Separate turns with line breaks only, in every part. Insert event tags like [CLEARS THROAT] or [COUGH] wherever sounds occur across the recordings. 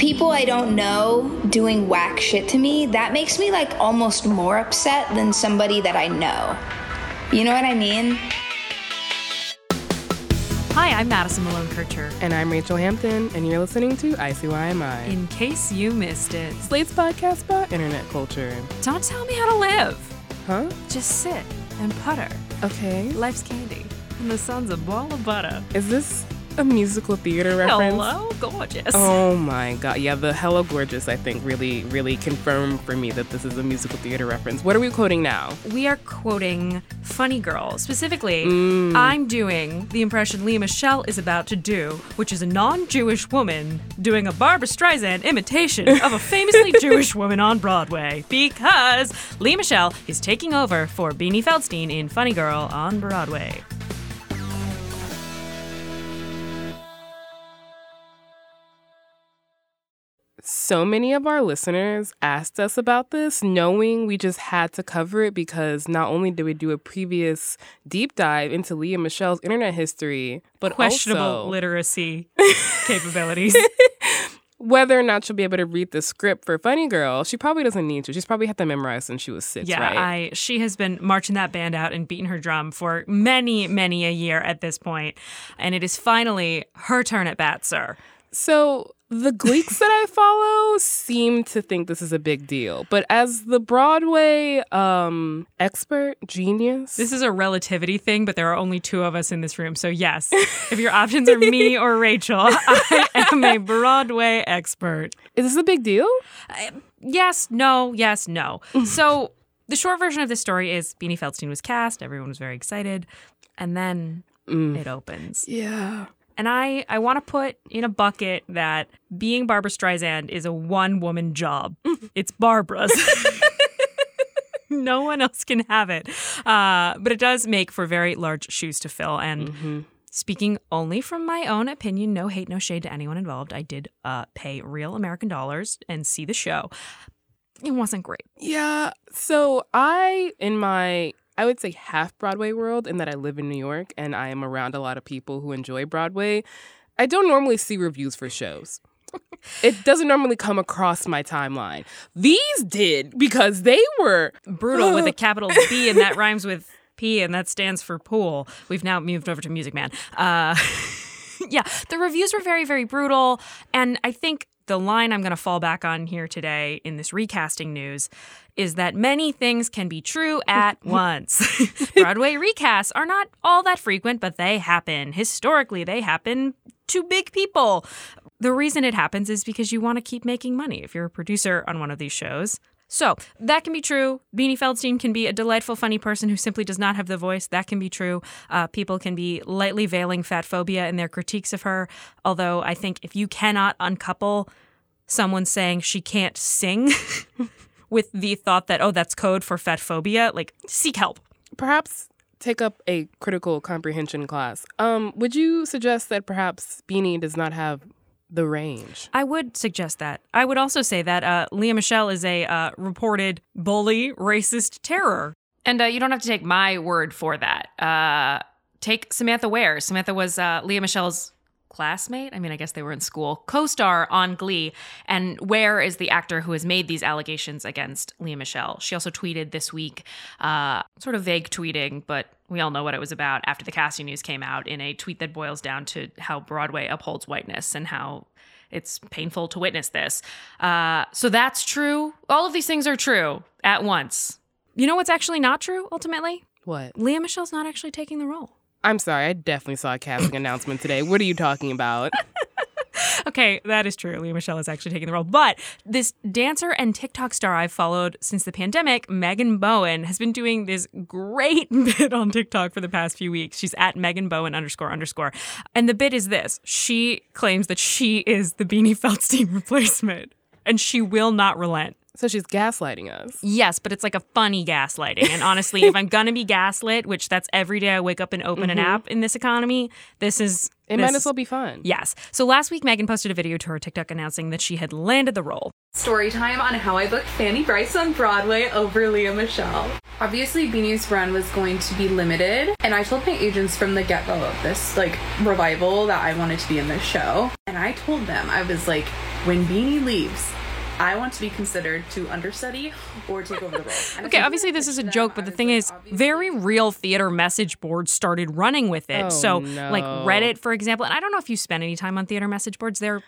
People I don't know doing whack shit to me, that makes me like almost more upset than somebody that I know. You know what I mean?
Hi, I'm Madison Malone Kircher.
And I'm Rachel Hampton, and you're listening to ICYMI.
In case you missed it,
Slate's podcast about internet culture.
Don't tell me how to live.
Huh?
Just sit and putter.
Okay.
Life's candy, and the sun's a ball of butter.
Is this a musical theater reference?
Hello, gorgeous.
Oh my god. Yeah, the Hello Gorgeous, I think, really, really confirmed for me that this is a musical theater reference. What are we quoting now?
We are quoting Funny Girl. Specifically,
Mm.
I'm doing the impression Lea Michele is about to do, which is a non Jewish woman doing a Barbra Streisand imitation [LAUGHS] of a famously Jewish woman on Broadway. Because Lea Michele is taking over for Beanie Feldstein in Funny Girl on Broadway.
So many of our listeners asked us about this, knowing we just had to cover it because not only did we do a previous deep dive into Lea Michele's internet history, but
Questionable
also
literacy [LAUGHS] capabilities.
whether or not she'll be able to read the script for Funny Girl, she probably doesn't need to. She's probably had to memorize since she was six,
Yeah,
right?
I she has been marching that band out and beating her drum for many, many a year at this point, and it is finally her turn at bat, sir.
So the Gleeks that I follow seem to think this is a big deal, but as the Broadway um, expert genius,
This is a relativity thing, but there are only two of us in this room, so yes, if your options are me [LAUGHS] or Rachel, I am a Broadway expert.
is this a big deal?
Yes, no, yes, no. so the short version of this story is Beanie Feldstein was cast, everyone was very excited, and then it opens.
Yeah.
And I, I want to put in a bucket that being Barbra Streisand is a one woman job. it's Barbra's. [LAUGHS] no one else can have it. Uh, but it does make for very large shoes to fill. And speaking only from my own opinion, no hate, no shade to anyone involved, I did uh, pay real American dollars and see the show. It wasn't great.
Yeah. So I, in my, I would say half Broadway world, in that I live in New York and I am around a lot of people who enjoy Broadway, I don't normally see reviews for shows. it doesn't normally come across my timeline. These did because they were
brutal with a [GASPS] capital B, and that rhymes with P, and that stands for pool. We've now moved over to Music Man. Uh, [LAUGHS] yeah, the reviews were very, very brutal, and I think the line I'm going to fall back on here today in this recasting news is that many things can be true at [LAUGHS] once. [LAUGHS] Broadway recasts are not all that frequent, but they happen. Historically, they happen to big people. The reason it happens is because you want to keep making money if you're a producer on one of these shows. So that can be true. Beanie Feldstein can be a delightful, funny person who simply does not have the voice. That can be true. Uh, people can be lightly veiling fat phobia in their critiques of her. Although I think if you cannot uncouple someone saying she can't sing [LAUGHS] with the thought that, oh, that's code for fat phobia, like seek help.
perhaps take up a critical comprehension class. Um, would you suggest that perhaps Beanie does not have the range?
I would suggest that. I would also say that uh, Lea Michele is a uh, reported bully, racist terror. And uh, you don't have to take my word for that. Uh, take Samantha Ware. Samantha was uh, Lea Michele's classmate. I mean, I guess they were in school, co star on Glee. And Ware is the actor who has made these allegations against Lea Michele. She also tweeted this week, uh, sort of vague tweeting, but we all know what it was about after the casting news came out in a tweet that boils down to how Broadway upholds whiteness and how it's painful to witness this. Uh, so that's true. All of these things are true at once. You know what's actually not true ultimately?
What?
Lea Michele's not actually taking the role.
I'm sorry, I definitely saw a casting announcement today. What are you talking about? [LAUGHS]
okay, that is true. Lea Michele is actually taking the role. But this dancer and TikTok star I've followed since the pandemic, Megan Bowen, has been doing this great [LAUGHS] bit on TikTok for the past few weeks. She's at Megan Bowen underscore underscore. And the bit is this she claims that she is the Beanie Feldstein [LAUGHS] replacement, and she will not relent.
So she's gaslighting us.
Yes, but it's like a funny gaslighting. And honestly, if I'm gonna be gaslit, which that's every day I wake up and open an mm-hmm. app in this economy, this is
It
this
might as well be fun.
Yes. So last week, Megan posted a video to her TikTok announcing that she had landed the role.
Story time on how I booked Fanny Brice on Broadway over Lea Michele. Obviously, Beanie's run was going to be limited, and I told my agents from the get go of this like revival that I wanted to be in this show. And I told them I was like, when Beanie leaves, I want to be considered to understudy or take over the role. And
Okay, obviously this is a joke, but the thing is, very real theater message boards started running with it.
Oh,
so, like. Reddit, for example, and I don't know if you spend any time on theater message boards. They're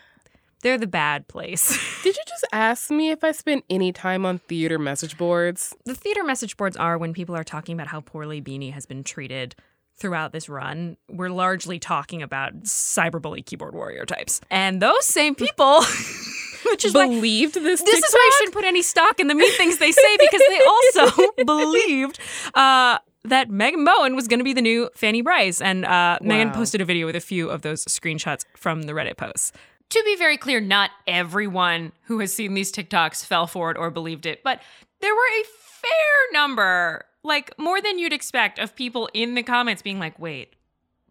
they're the bad place. [LAUGHS]
Did you just ask me if I spent any time on theater message boards?
the theater message boards are when people are talking about how poorly Beanie has been treated throughout this run. We're largely talking about cyberbully keyboard warrior types, and those same people, [LAUGHS] [LAUGHS] which is why
Believed this
this is why I shouldn't put any stock in the mean things they say because they also [LAUGHS] believed uh, that Megan Bowen was going to be the new Fanny Brice. And uh, Megan posted a video with a few of those screenshots from the Reddit posts. To be very clear, not everyone who has seen these TikToks fell for it or believed it, but there were a fair number, like more than you'd expect, of people in the comments being like, wait,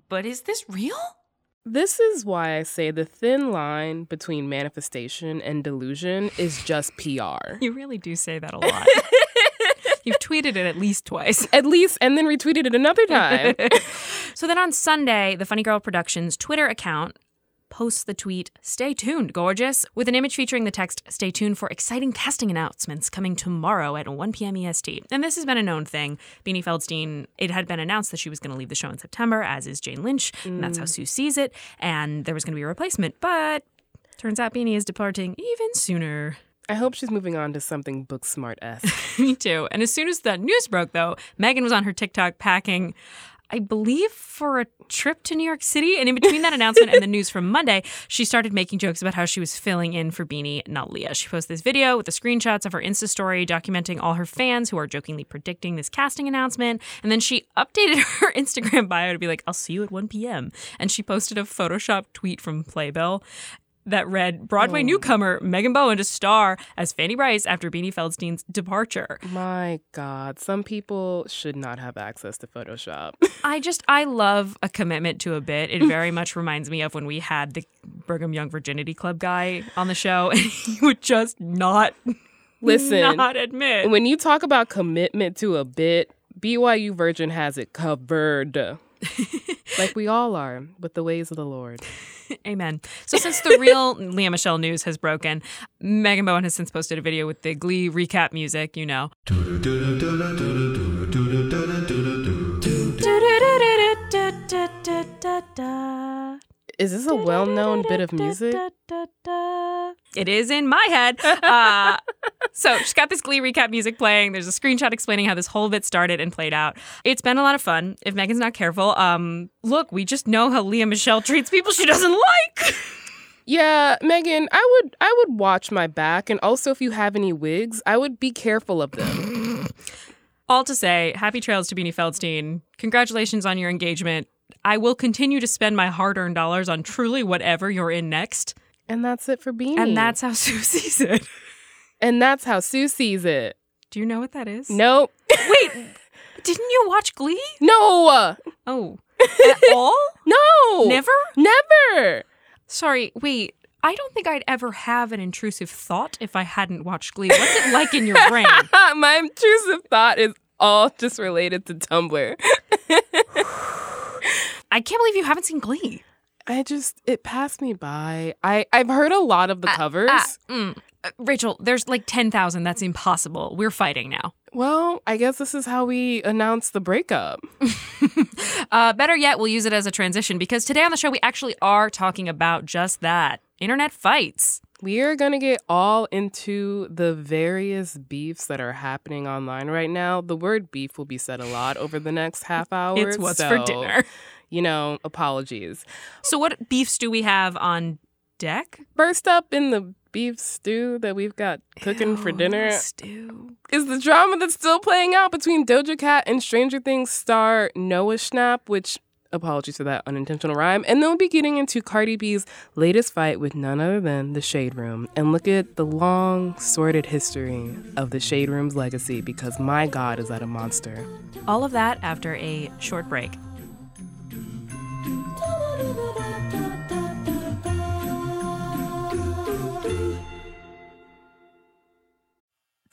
but is this real?
This is why I say the thin line between manifestation and delusion is just [LAUGHS] PR.
You really do say that a [LAUGHS] lot. You've tweeted it at least twice.
At least, and then retweeted it another [LAUGHS] time.
So then on Sunday, the Funny Girl Productions Twitter account posts the tweet, Stay tuned, gorgeous, with an image featuring the text, Stay tuned for exciting casting announcements coming tomorrow at 1 p.m. EST. And this has been a known thing. Beanie Feldstein, it had been announced that she was going to leave the show in September, as is Jane Lynch, and that's how mm. Sue sees it. And there was going to be a replacement, but turns out Beanie is departing even sooner.
I hope she's moving on to something book smart esque. [LAUGHS]
Me too. And as soon as that news broke, though, Megan was on her TikTok packing, I believe, for a trip to New York City. And in between that announcement and the news from Monday, she started making jokes about how she was filling in for Beanie, not Leah. She posted this video with the screenshots of her Insta story documenting all her fans who are jokingly predicting this casting announcement. And then she updated [LAUGHS] her Instagram bio to be like, I'll see you at 1 p.m. And she posted a Photoshop tweet from Playbill that read Broadway oh. newcomer Megan Bowen to star as Fanny Brice after Beanie Feldstein's departure.
My God, some people should not have access to Photoshop. [LAUGHS]
I just I love a commitment to a bit. It very much [LAUGHS] reminds me of when we had the Brigham Young Virginity Club guy on the show [LAUGHS] and he would just not
Listen,
not admit.
when you talk about commitment to a bit, BYU Virgin has it covered. [LAUGHS] like we all are with the ways of the Lord.
Amen. So since the real [LAUGHS] Lea Michele news has broken, Megan Bowen has since posted a video with the Glee recap music, you know.
Is this a well known bit of music?
It is in my head. Uh, so she's got this Glee recap music playing. There's a screenshot explaining how this whole bit started and played out. It's been a lot of fun. If Megan's not careful, um, look, we just know how Lea Michele treats people she doesn't like.
Yeah, Megan, I would I would watch my back and also if you have any wigs, I would be careful of them.
All to say, happy trails to Beanie Feldstein. Congratulations on your engagement. I will continue to spend my hard-earned dollars on truly whatever you're in next,
and that's it for Beanie.
and that's how [LAUGHS] Sue sees it.
and that's how Sue sees it.
Do you know what that is?
Nope.
Wait, [LAUGHS] didn't you watch Glee?
No.
Oh, [LAUGHS] at all?
No.
Never?
Never.
Sorry, wait. I don't think I'd ever have an intrusive thought if I hadn't watched Glee. What's it like in your brain?
My intrusive thought is all just related to Tumblr.
I can't believe you haven't seen Glee.
I just it passed me by. I I've heard a lot of the covers.
Ah, mm. Uh, Rachel, there's like 10,000. That's impossible. We're fighting now.
Well, I guess this is how we announce the breakup. [LAUGHS]
Uh, better yet, we'll use it as a transition because today on the show, we actually are talking about just that internet fights.
We are going to get all into the various beefs that are happening online right now. The word beef will be said a lot over the next half [LAUGHS] hour.
It's what's for dinner.
You know, apologies.
So, what beefs do we have on deck?
Burst up in the beef stew that we've got cooking for dinner
Stew.
is the drama that's still playing out between Doja Cat and Stranger Things star Noah Schnapp, which apologies for that unintentional rhyme. And then we'll be getting into Cardi B's latest fight with none other than the Shade Room and look at the long, sordid history of the Shade Room's legacy because my God, is that a monster.
All of that after a short break.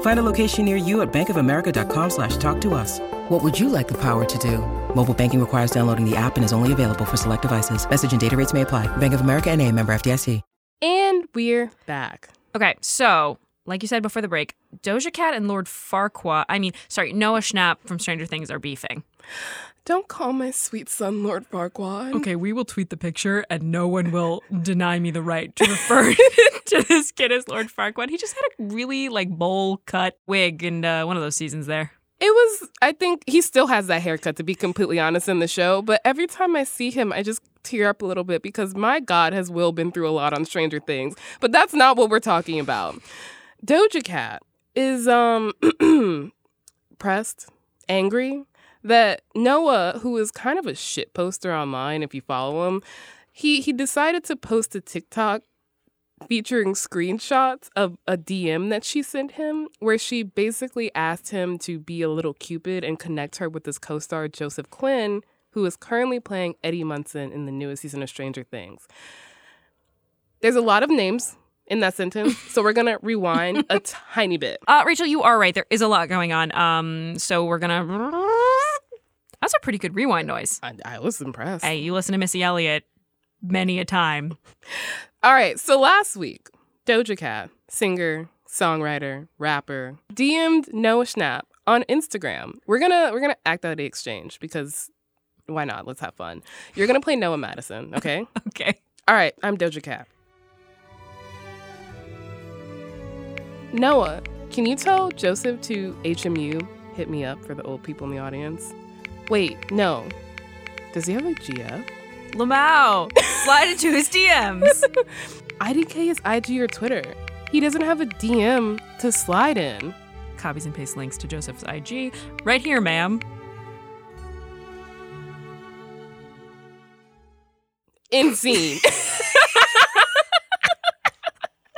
Find a location near you at bankofamerica.com slash talk to us. What would you like the power to do? Mobile banking requires downloading the app and is only available for select devices. Message and data rates may apply. Bank of America and a member FDIC.
And we're back.
Okay, so like you said before the break, Doja Cat and Lord Farquaad, I mean, sorry, Noah Schnapp from Stranger Things are beefing.
Don't call my sweet son Lord Farquaad.
Okay, we will tweet the picture and no one will [LAUGHS] deny me the right to refer [LAUGHS] to this kid as Lord Farquaad. He just had a really like bowl cut wig in uh, one of those seasons there.
It was, I think he still has that haircut, to be completely honest, in the show. But every time I see him, I just tear up a little bit because my God, has Will been through a lot on Stranger Things. But that's not what we're talking about. Doja Cat is um [CLEARS THROAT] pressed, angry that Noah, who is kind of a shit poster online, if you follow him, he he decided to post a TikTok featuring screenshots of a DM that she sent him, where she basically asked him to be a little cupid and connect her with his co star Joseph Quinn, who is currently playing Eddie Munson in the newest season of Stranger Things. There's a lot of names in that sentence, [LAUGHS] so we're gonna rewind a tiny bit.
Uh, Rachel, you are right. There is a lot going on. Um, so we're gonna. That's a pretty good rewind noise.
I, I was impressed.
Hey, you listen to Missy Elliott many a time. [LAUGHS]
All right, so last week, Doja Cat, singer, songwriter, rapper, DM'd Noah Schnapp on Instagram. We're gonna we're gonna act out the exchange because why not? Let's have fun. You're gonna play Noah Madison, [LAUGHS] okay?
Okay.
All right, I'm Doja Cat. Noah, can you tell Joseph to HMU hit me up for the old people in the audience? Wait, no. Does he have a GF?
Lamau, [LAUGHS] slide into his DMs.
IDK is IG or Twitter. He doesn't have a DM to slide in.
Copies and paste links to Joseph's IG right here, ma'am.
In scene. [LAUGHS] [LAUGHS]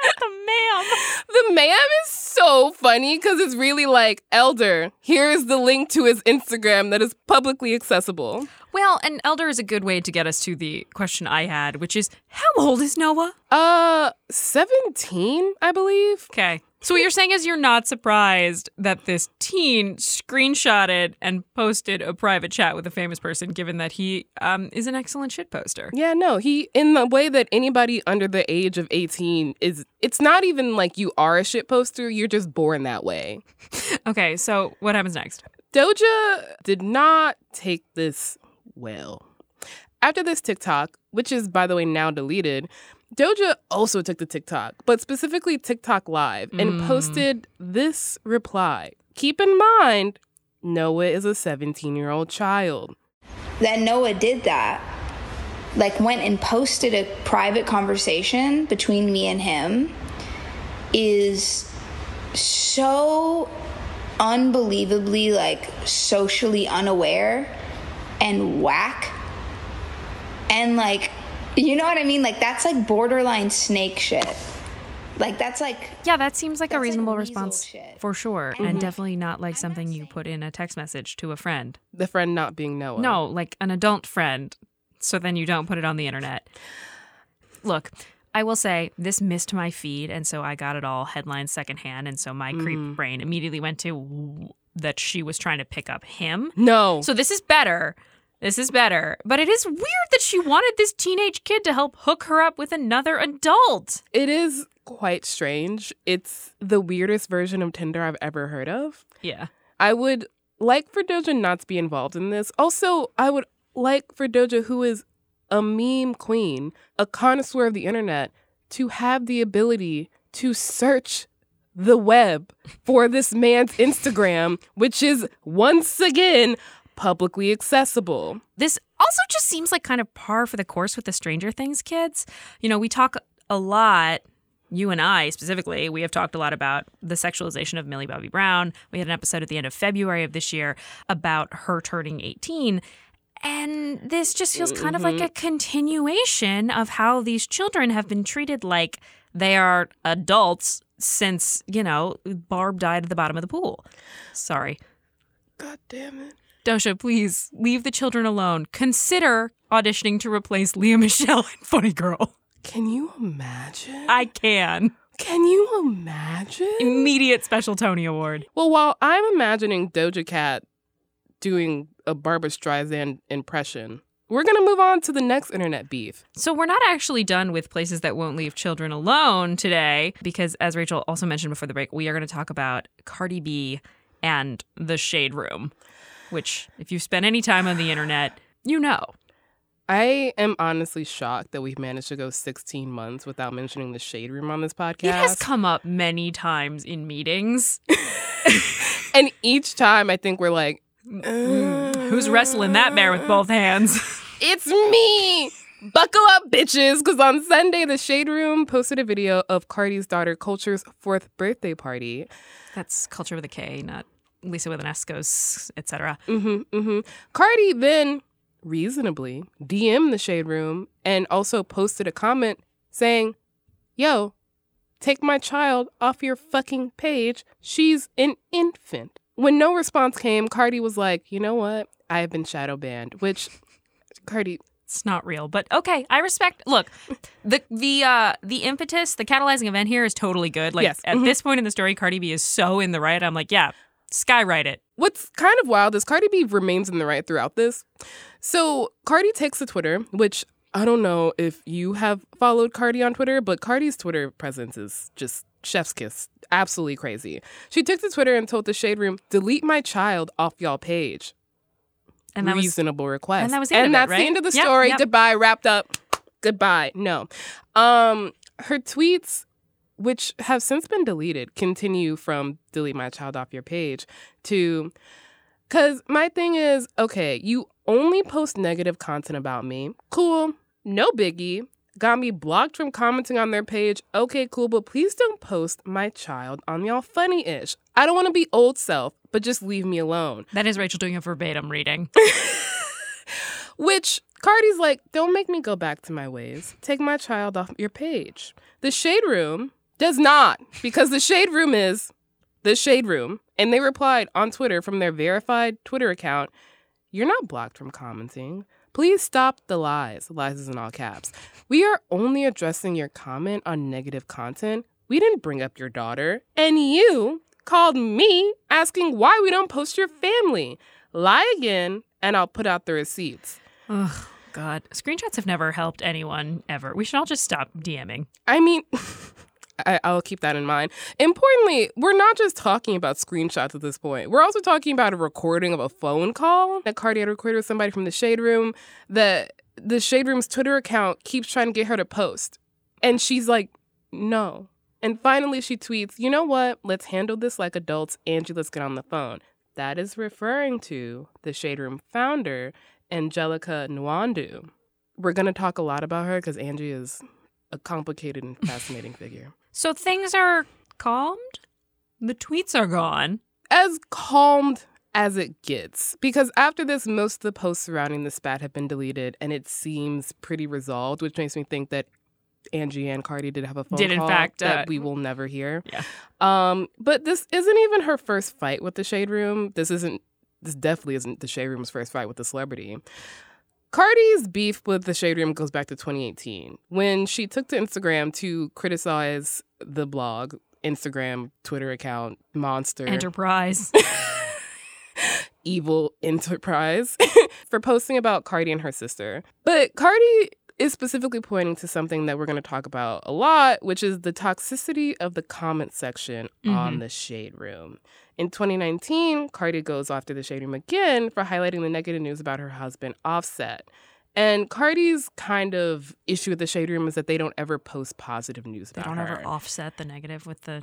The ma'am.
the ma'am is so funny because it's really like, Elder, here is the link to his Instagram that is publicly accessible.
Well, and elder is a good way to get us to the question I had, which is how old is Noah?
Uh, 17, I believe.
Okay. So what you're saying is you're not surprised that this teen screenshotted and posted a private chat with a famous person, given that he um, is an excellent shit poster.
Yeah, no, he, in the way that anybody under the age of 18 is, it's not even like you are a shit poster, you're just born that way. [LAUGHS]
Okay, so what happens next?
Doja did not take this well. After this TikTok, which is by the way now deleted, Doja also took the TikTok, but specifically TikTok Live, and hmm. posted this reply. Keep in mind, Noah is a 17 year old child.
that Noah did that, like went and posted a private conversation between me and him, is so unbelievably like socially unaware and whack. And like, you know what I mean? Like that's like borderline snake shit. Like that's like
Yeah, that seems like a
That's like
reasonable response
shit.
for sure, and mm-hmm. definitely not like something you put in a text message to a friend.
The friend not being Noah.
No, like an adult friend. So then you don't put it on the internet. look, I will say this missed my feed, and so I got it all headlines secondhand, and so my mm-hmm. creep brain immediately went to that she was trying to pick up him.
No.
So this is better. This is better. But it is weird that she wanted this teenage kid to help hook her up with another adult.
it is quite strange. It's the weirdest version of Tinder I've ever heard of.
Yeah.
I would like for Doja not to be involved in this. Also, I would like for Doja, who is a meme queen, a connoisseur of the internet, to have the ability to search the web for this man's Instagram, which is once again publicly accessible.
This also just seems like kind of par for the course with the Stranger Things kids. You know, we talk a lot, you and I specifically, we have talked a lot about the sexualization of Millie Bobby Brown. We had an episode at the end of February of this year about her turning 18. And this just feels kind of like mm-hmm. a continuation of how these children have been treated like they are adults since, you know, Barb died at the bottom of the pool. Sorry.
God damn it.
Doja, please leave the children alone. Consider auditioning to replace Lea Michele in Funny Girl.
Can you imagine?
I can.
Can you imagine?
Immediate special Tony Award.
Well, while I'm imagining Doja Cat doing a Barbra Streisand impression, we're going to move on to the next internet beef.
So we're not actually done with places that won't leave children alone today, because as Rachel also mentioned before the break, we are going to talk about Cardi B and the Shade Room, which, if you've spent any time on the internet, you know.
I am honestly shocked that we've managed to go 16 months without mentioning the Shade Room on this podcast.
It has come up many times in meetings. [LAUGHS]
and each time I think we're like, mm,
Who's wrestling that bear with both hands? [LAUGHS]
it's me. Buckle up, bitches. Because on Sunday, the Shade Room posted a video of Cardi's daughter Kulture's fourth birthday party.
That's culture with a K, not Lisa with an S goes, etc.
hmm hmm Cardi then reasonably DM'd the Shade Room and also posted a comment saying, Yo, take my child off your fucking page. She's an infant. When no response came, Cardi was like, You know what? I have been shadow banned, which, Cardi,
It's not real, but okay, I respect. Look, the the uh the impetus, the catalyzing event here is totally good. Like
Yes.
at
Mhm.
this point in the story, Cardi B is so in the right. I'm like, yeah, skywrite it.
What's kind of wild is Cardi B remains in the right throughout this. So Cardi takes to Twitter, which I don't know if you have followed Cardi on Twitter, but Cardi's Twitter presence is just chef's kiss. Absolutely crazy. She took to Twitter and told the Shade Room, delete my child off y'all page.
And that was
Reasonable request.
and that was the end of it,
that's
right?
the end of the
Yep,
story.
yep.
Goodbye. Wrapped up. Goodbye. No. Um, her tweets, which have since been deleted, continue from delete my child off your page to because my thing is, okay, you only post negative content about me. Cool. No biggie. Got me blocked from commenting on their page. Okay, cool, but please don't post my child on y'all funny ish. I don't want to be old self, but just leave me alone.
that is Rachel doing a verbatim reading. [LAUGHS]
Which Cardi's like, don't make me go back to my ways. Take my child off your page. The Shade Room does not, because the Shade Room is the Shade Room. And they replied on Twitter from their verified Twitter account You're not blocked from commenting. Please stop the lies. Lies is in all caps. We are only addressing your comment on negative content. We didn't bring up your daughter. And you called me asking why we don't post your family. Lie again, and I'll put out the receipts.
Ugh, God, screenshots have never helped anyone ever. We should all just stop DMing.
I mean, [LAUGHS] I, I'll keep that in mind. Importantly, we're not just talking about screenshots at this point. We're also talking about a recording of a phone call that Cardi had recorded with somebody from the Shade Room that the Shade Room's Twitter account keeps trying to get her to post. And she's like, no. And finally, she tweets, you know what? Let's handle this like adults. Angie, let's get on the phone. That is referring to the Shade Room founder, Angelica Nwandu. We're going to talk a lot about her because Angie is a complicated and fascinating figure.
So things are calmed. The tweets are gone.
As calmed as it gets, because after this, most of the posts surrounding the spat have been deleted, and it seems pretty resolved, which makes me think that Angie and Cardi did have a phone
Did in
call
fact,
that
uh,
we will never hear.
Yeah.
Um, but this isn't even her first fight with the Shade Room. This isn't. This definitely isn't the Shade Room's first fight with the celebrity. Cardi's beef with the Shade Room goes back to 2018 when she took to Instagram to criticize the blog, Instagram, Twitter account, Monster,
Enterprise. [LAUGHS]
evil enterprise [LAUGHS] for posting about Cardi and her sister. But Cardi is specifically pointing to something that we're going to talk about a lot, which is the toxicity of the comment section on mm-hmm. the Shade Room. In 2019, Cardi goes after the Shade Room again for highlighting the negative news about her husband, Offset. And Cardi's kind of issue with the Shade Room is that they don't ever post positive news about her husband.
they don't
her.
ever offset the negative with the.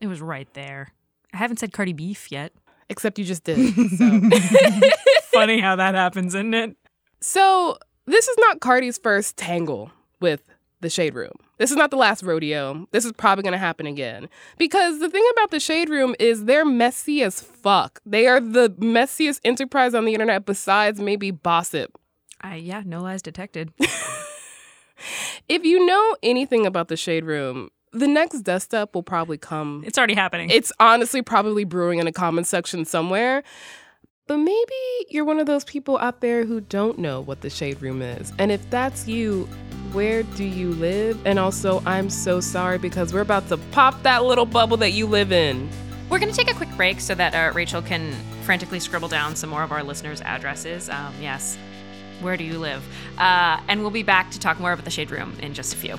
It was right there. I haven't said Cardi Beef yet.
Except you just did. [LAUGHS] So.
Funny how that happens, isn't it?
So this is not Cardi's first tangle with the Shade Room. This is not the last rodeo. This is probably going to happen again. Because the thing about the Shade Room is they're messy as fuck. They are the messiest enterprise on the internet besides maybe Bossip.
I yeah, no lies detected. [LAUGHS]
If you know anything about the Shade Room, the next dust up will probably come.
It's already happening.
It's honestly probably brewing in a comment section somewhere. But maybe you're one of those people out there who don't know what the Shade Room is. And if that's you, where do you live? And also, I'm so sorry because we're about to pop that little bubble that you live in.
We're going to take a quick break so that uh, Rachel can frantically scribble down some more of our listeners' addresses. Um, yes, where do you live? Uh, and we'll be back to talk more about the Shade Room in just a few.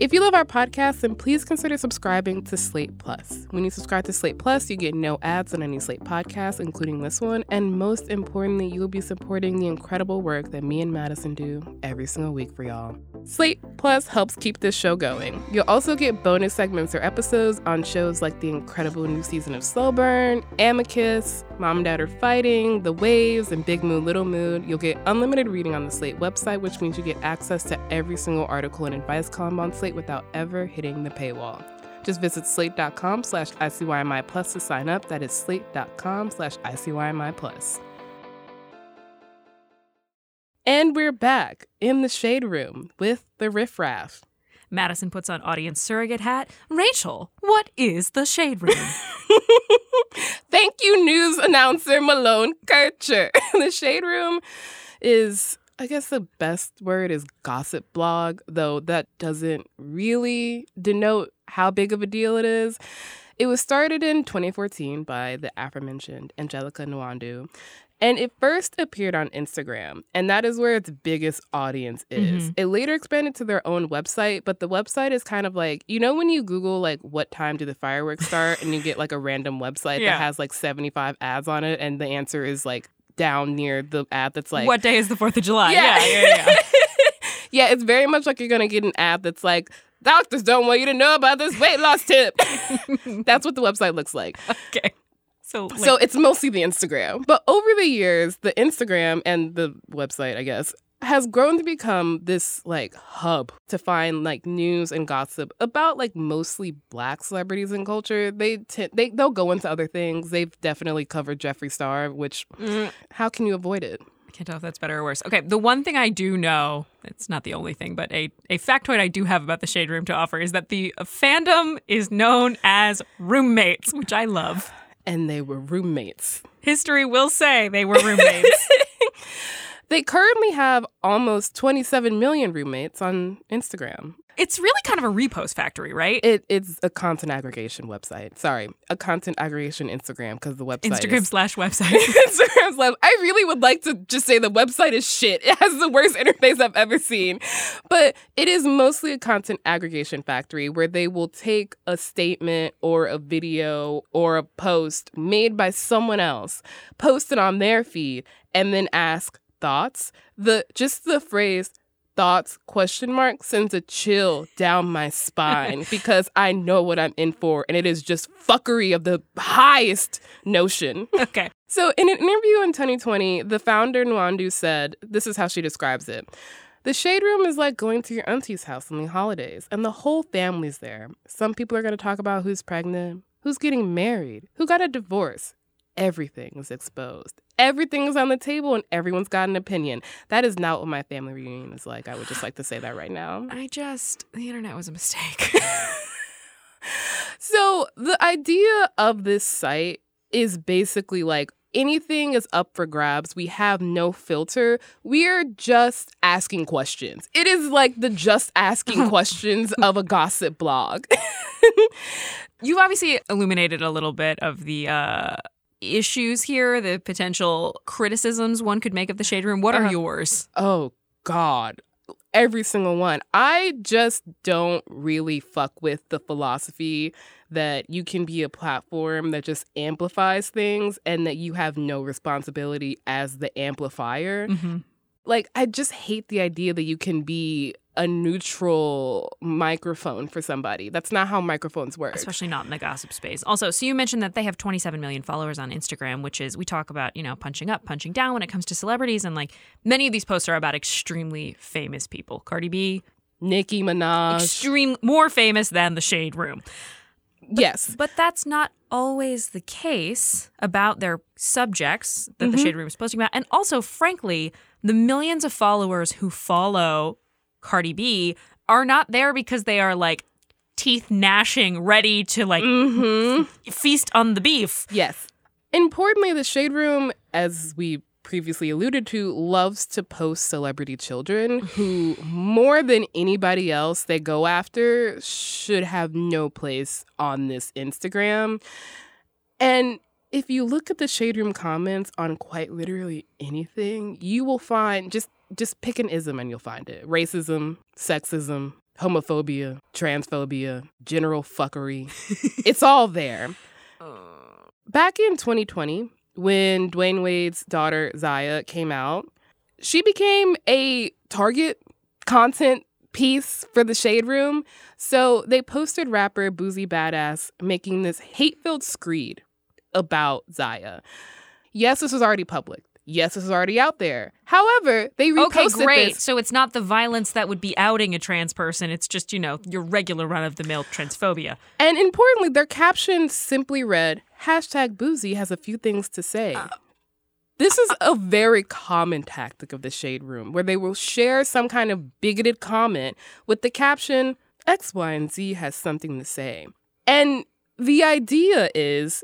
If you love our podcast, then please consider subscribing to Slate Plus. When you subscribe to Slate Plus, you get no ads on any Slate podcast, including this one. And most importantly, you'll be supporting the incredible work that me and Madison do every single week for y'all. Slate Plus helps keep this show going. You'll also get bonus segments or episodes on shows like the incredible new season of Slow Burn, Amicus, Mom and Dad Are Fighting, The Waves, and Big Mood, Little Mood. You'll get unlimited reading on the Slate website, which means you get access to every single article and advice column on Slate without ever hitting the paywall. Just visit slate.com slash ICYMI plus to sign up. That is slate.com slash ICYMI plus. And we're back in the shade room with the riffraff.
Madison puts on audience surrogate hat. Rachel, what is the Shade Room? [LAUGHS]
Thank you, news announcer Malone Kircher. [LAUGHS] the Shade Room is, I guess, the best word is gossip blog, though that doesn't really denote how big of a deal it is. It was started in 2014 by the aforementioned Angelica Nwandu. And it first appeared on Instagram, and that is where its biggest audience is. Mm-hmm. It later expanded to their own website, but the website is kind of like, you know, when you Google, like, what time do the fireworks start, and you get like a random website
Yeah.
that has like 75 ads on it, and the answer is like down near the ad that's like,
what day is the 4th of July?
Yeah.
yeah, yeah. yeah. [LAUGHS]
yeah, it's very much like you're gonna get an ad that's like, doctors don't want you to know about this weight loss tip. [LAUGHS] that's what the website looks like.
okay. So, like,
so it's mostly the Instagram. But over the years, the Instagram and the website, I guess, has grown to become this like hub to find like news and gossip about like mostly black celebrities and culture. They t- they they'll go into other things. They've definitely covered Jeffree Star, which mm-hmm. how can you avoid it?
I can't tell if that's better or worse. Okay, the one thing I do know, it's not the only thing, but a, a factoid I do have about the Shade Room to offer is that the fandom is known as roommates, which I love.
And they were roommates.
History will say they were roommates. [LAUGHS]
They currently have almost 27 million roommates on Instagram.
It's really kind of a repost factory, right?
It, it's a content aggregation website. Sorry, a content aggregation Instagram because the website
Instagram
is-
slash [LAUGHS] website.
Instagram's like, I really would like to just say the website is shit. It has the worst interface I've ever seen. But it is mostly a content aggregation factory where they will take a statement or a video or a post made by someone else, post it on their feed, and then ask thoughts. The just the phrase thoughts question mark sends a chill down my spine [LAUGHS] because I know what I'm in for and it is just fuckery of the highest notion. [LAUGHS]
okay.
So, in an interview in 2020, the founder Nwandu said, This is how she describes it. The shade room is like going to your auntie's house on the holidays, and the whole family's there. Some people are going to talk about who's pregnant, who's getting married, who got a divorce. Everything is exposed. Everything is on the table, and everyone's got an opinion. That is not what my family reunion is like. I would just like to say that right now.
I just, the internet was a mistake. [LAUGHS]
So, the idea of this site is basically like anything is up for grabs. We have no filter. We're just asking questions. It is like the just asking [LAUGHS] questions of a gossip blog. [LAUGHS]
You've obviously illuminated a little bit of the uh, issues here, the potential criticisms one could make of the shade room. What are
Uh-huh.
yours?
oh, God. Every single one. I just don't really fuck with the philosophy that you can be a platform that just amplifies things and that you have no responsibility as the amplifier.
Mm-hmm.
Like I just hate the idea that you can be a neutral microphone for somebody. That's not how microphones work.
Especially not in the gossip space. Also, so you mentioned that they have 27 million followers on Instagram, which is, we talk about, you know, punching up, punching down when it comes to celebrities. And like many of these posts are about extremely famous people. Cardi B,
Nicki Minaj.
extreme, more famous than the shade room.
yes.
But that's not always the case about their subjects that the mm-hmm. Shade Room is posting about. And also, frankly, the millions of followers who follow Cardi B are not there because they are like teeth gnashing, ready to like
Mhm.
feast on the beef.
Yes. Importantly, the Shade Room, as we previously alluded to, loves to post celebrity children who, more than anybody else they go after, should have no place on this Instagram. And if you look at the Shade Room comments on quite literally anything, you will find just just pick an ism and you'll find it. Racism, sexism, homophobia, transphobia, general fuckery. [LAUGHS] it's all there. Back in 2020, when Dwyane Wade's daughter Zaya came out, she became a target content piece for the Shade Room. So they posted rapper Boosie Badazz making this hate filled screed about Zaya. Yes, this was already public. Yes, this is already out there. However, they reposted Okay,
great.
this.
So it's not the violence that would be outing a trans person. It's just, you know, your regular run of the mill transphobia.
And importantly, their caption simply read, hashtag Boosie has a few things to say. Uh, this is uh, a very common tactic of the Shade Room, where they will share some kind of bigoted comment with the caption, X, Y, and Z has something to say. And the idea is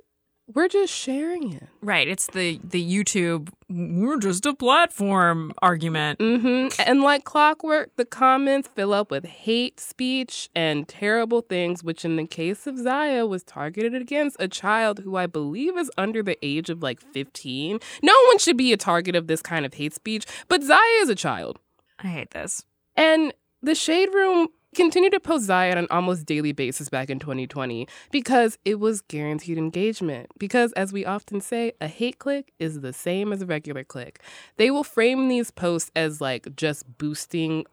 we're just sharing it.
Right. It's the the YouTube we're just a platform argument.
hmm And like clockwork, the comments fill up with hate speech and terrible things, which in the case of Zaya was targeted against a child who I believe is under the age of like 15. No one should be a target of this kind of hate speech, but Zaya is a child.
I hate this.
And the Shade Room continued to post Zaya on an almost daily basis back in 2020 because it was guaranteed engagement. Because, as we often say, a hate click is the same as a regular click. They will frame these posts as like just boosting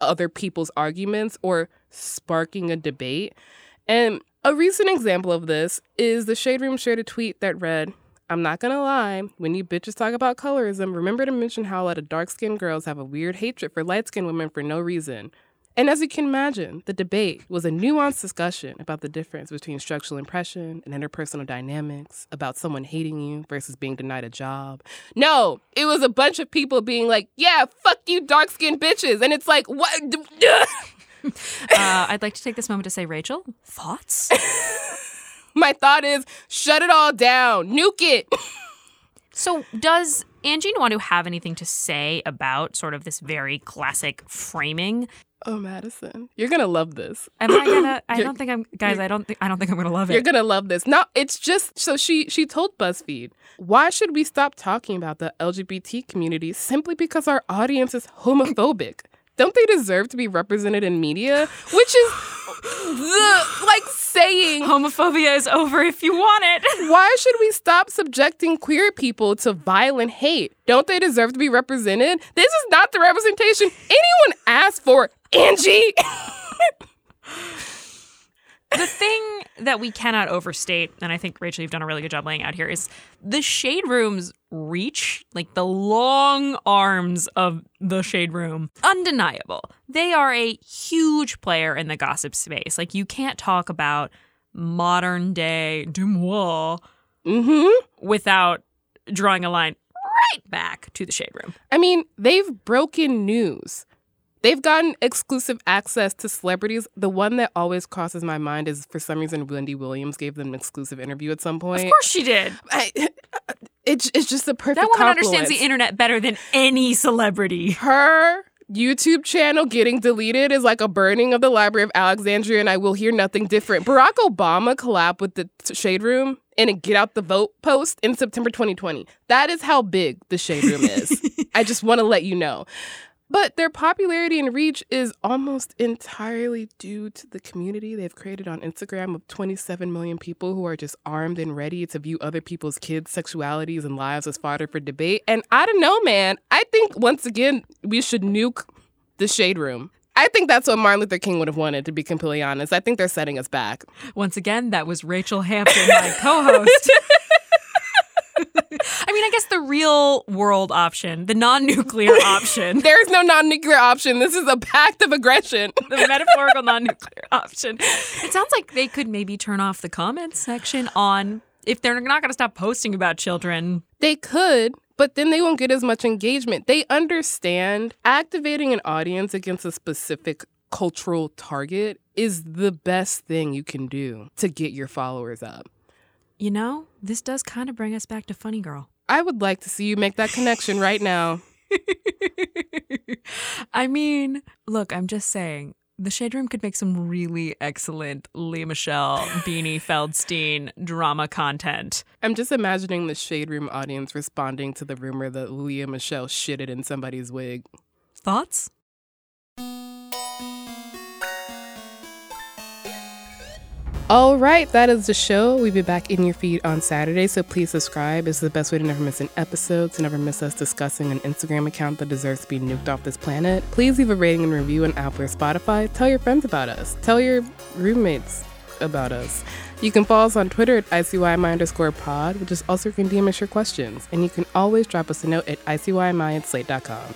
other people's arguments or sparking a debate. And a recent example of this is the Shade Room shared a tweet that read, I'm not gonna lie, when you bitches talk about colorism, remember to mention how a lot of dark skinned girls have a weird hatred for light skinned women for no reason. And as you can imagine, the debate was a nuanced discussion about the difference between structural impression and interpersonal dynamics, about someone hating you versus being denied a job. No, it was a bunch of people being like, yeah, fuck you, dark skinned bitches. And it's like, what? [LAUGHS]
Uh, I'd like to take this moment to say, Rachel, thoughts? [LAUGHS]
My thought is, shut it all down, nuke it. [LAUGHS]
so, does Angie Nwandu have anything to say about sort of this very classic framing?
Oh, Madison, you're gonna love this.
Am I gonna? [COUGHS] I don't think I'm. Guys, I don't think. I don't think I'm gonna love it.
You're gonna love this. No, it's just so she she told BuzzFeed, why should we stop talking about the LGBT community simply because our audience is homophobic? Don't they deserve to be represented in media? Which is [GASPS] the like saying
Homophobia is over if you want it. [LAUGHS]
why should we stop subjecting queer people to violent hate? Don't they deserve to be represented? This is not the representation anyone asked for, Angie. [LAUGHS]
the thing that we cannot overstate, and I think Rachel, you've done a really good job laying out here, is the shade room's reach, like the long arms of the shade room, undeniable. They are a huge player in the gossip space. Like you can't talk about modern day Dumois
mm-hmm.
without drawing a line right back to the shade room.
I mean, they've broken news. They've gotten exclusive access to celebrities. The one that always crosses my mind is for some reason Wendy Williams gave them an exclusive interview at some point.
Of course she did. [LAUGHS]
I, it's, it's just the perfect
That woman understands the internet better than any celebrity.
Her YouTube channel getting deleted is like a burning of the Library of Alexandria, and I will hear nothing different. Barack Obama collab with the t- Shade Room in a Get Out the Vote post in September 2020. That is how big the Shade Room is. [LAUGHS] I just want to let you know. But their popularity and reach is almost entirely due to the community they've created on Instagram of 27 million people who are just armed and ready to view other people's kids' sexualities and lives as fodder for debate. And I don't know, man. I think once again, we should nuke the shade room. I think that's what Martin Luther King would have wanted, to be completely honest. I think they're setting us back.
Once again, that was Rachel Hampton, my co host. [LAUGHS] I guess the real world option, the non nuclear [LAUGHS] option, [LAUGHS]
There is no non nuclear option. This is a pact of aggression. [LAUGHS]
the metaphorical non nuclear option. It sounds like they could maybe turn off the comments section on if they're not going to stop posting about children.
They could, but then they won't get as much engagement. They understand activating an audience against a specific cultural target is the best thing you can do to get your followers up.
You know, this does kind of bring us back to Funny Girl.
I would like to see you make that connection right now. [LAUGHS]
I mean, look, I'm just saying. The Shade Room could make some really excellent Lea Michele, [LAUGHS] Beanie Feldstein drama content.
I'm just imagining the Shade Room audience responding to the rumor that Lea Michele shitted in somebody's wig.
Thoughts?
All right, that is the show. We'll be back in your feed on Saturday, so please subscribe. It's the best way to never miss an episode, to never miss us discussing an Instagram account that deserves to be nuked off this planet. Please leave a rating and review on Apple or Spotify. Tell your friends about us. Tell your roommates about us. You can follow us on Twitter at ICYMI underscore pod, which is also where you can DM us your questions. And you can always drop us a note at ICYMI at slate.com.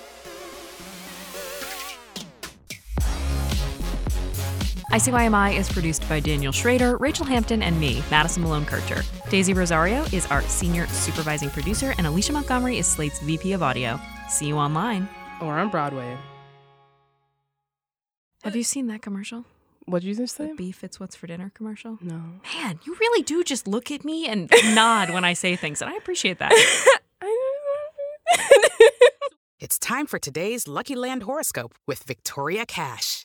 ICYMI is produced by Daniel Schrader, Rachel Hampton, and me, Madison Malone Kircher. Daisy Rosario is our senior supervising producer, and Alicia Montgomery is Slate's VP of audio. See you online.
Or on Broadway.
Have you seen that commercial?
What'd you just say?
Beef, it's what's for dinner commercial?
No.
Man, you really do just look at me and [LAUGHS] nod when I say things, and I appreciate that. [LAUGHS] [LAUGHS]
It's time for today's Lucky Land horoscope with Victoria Cash.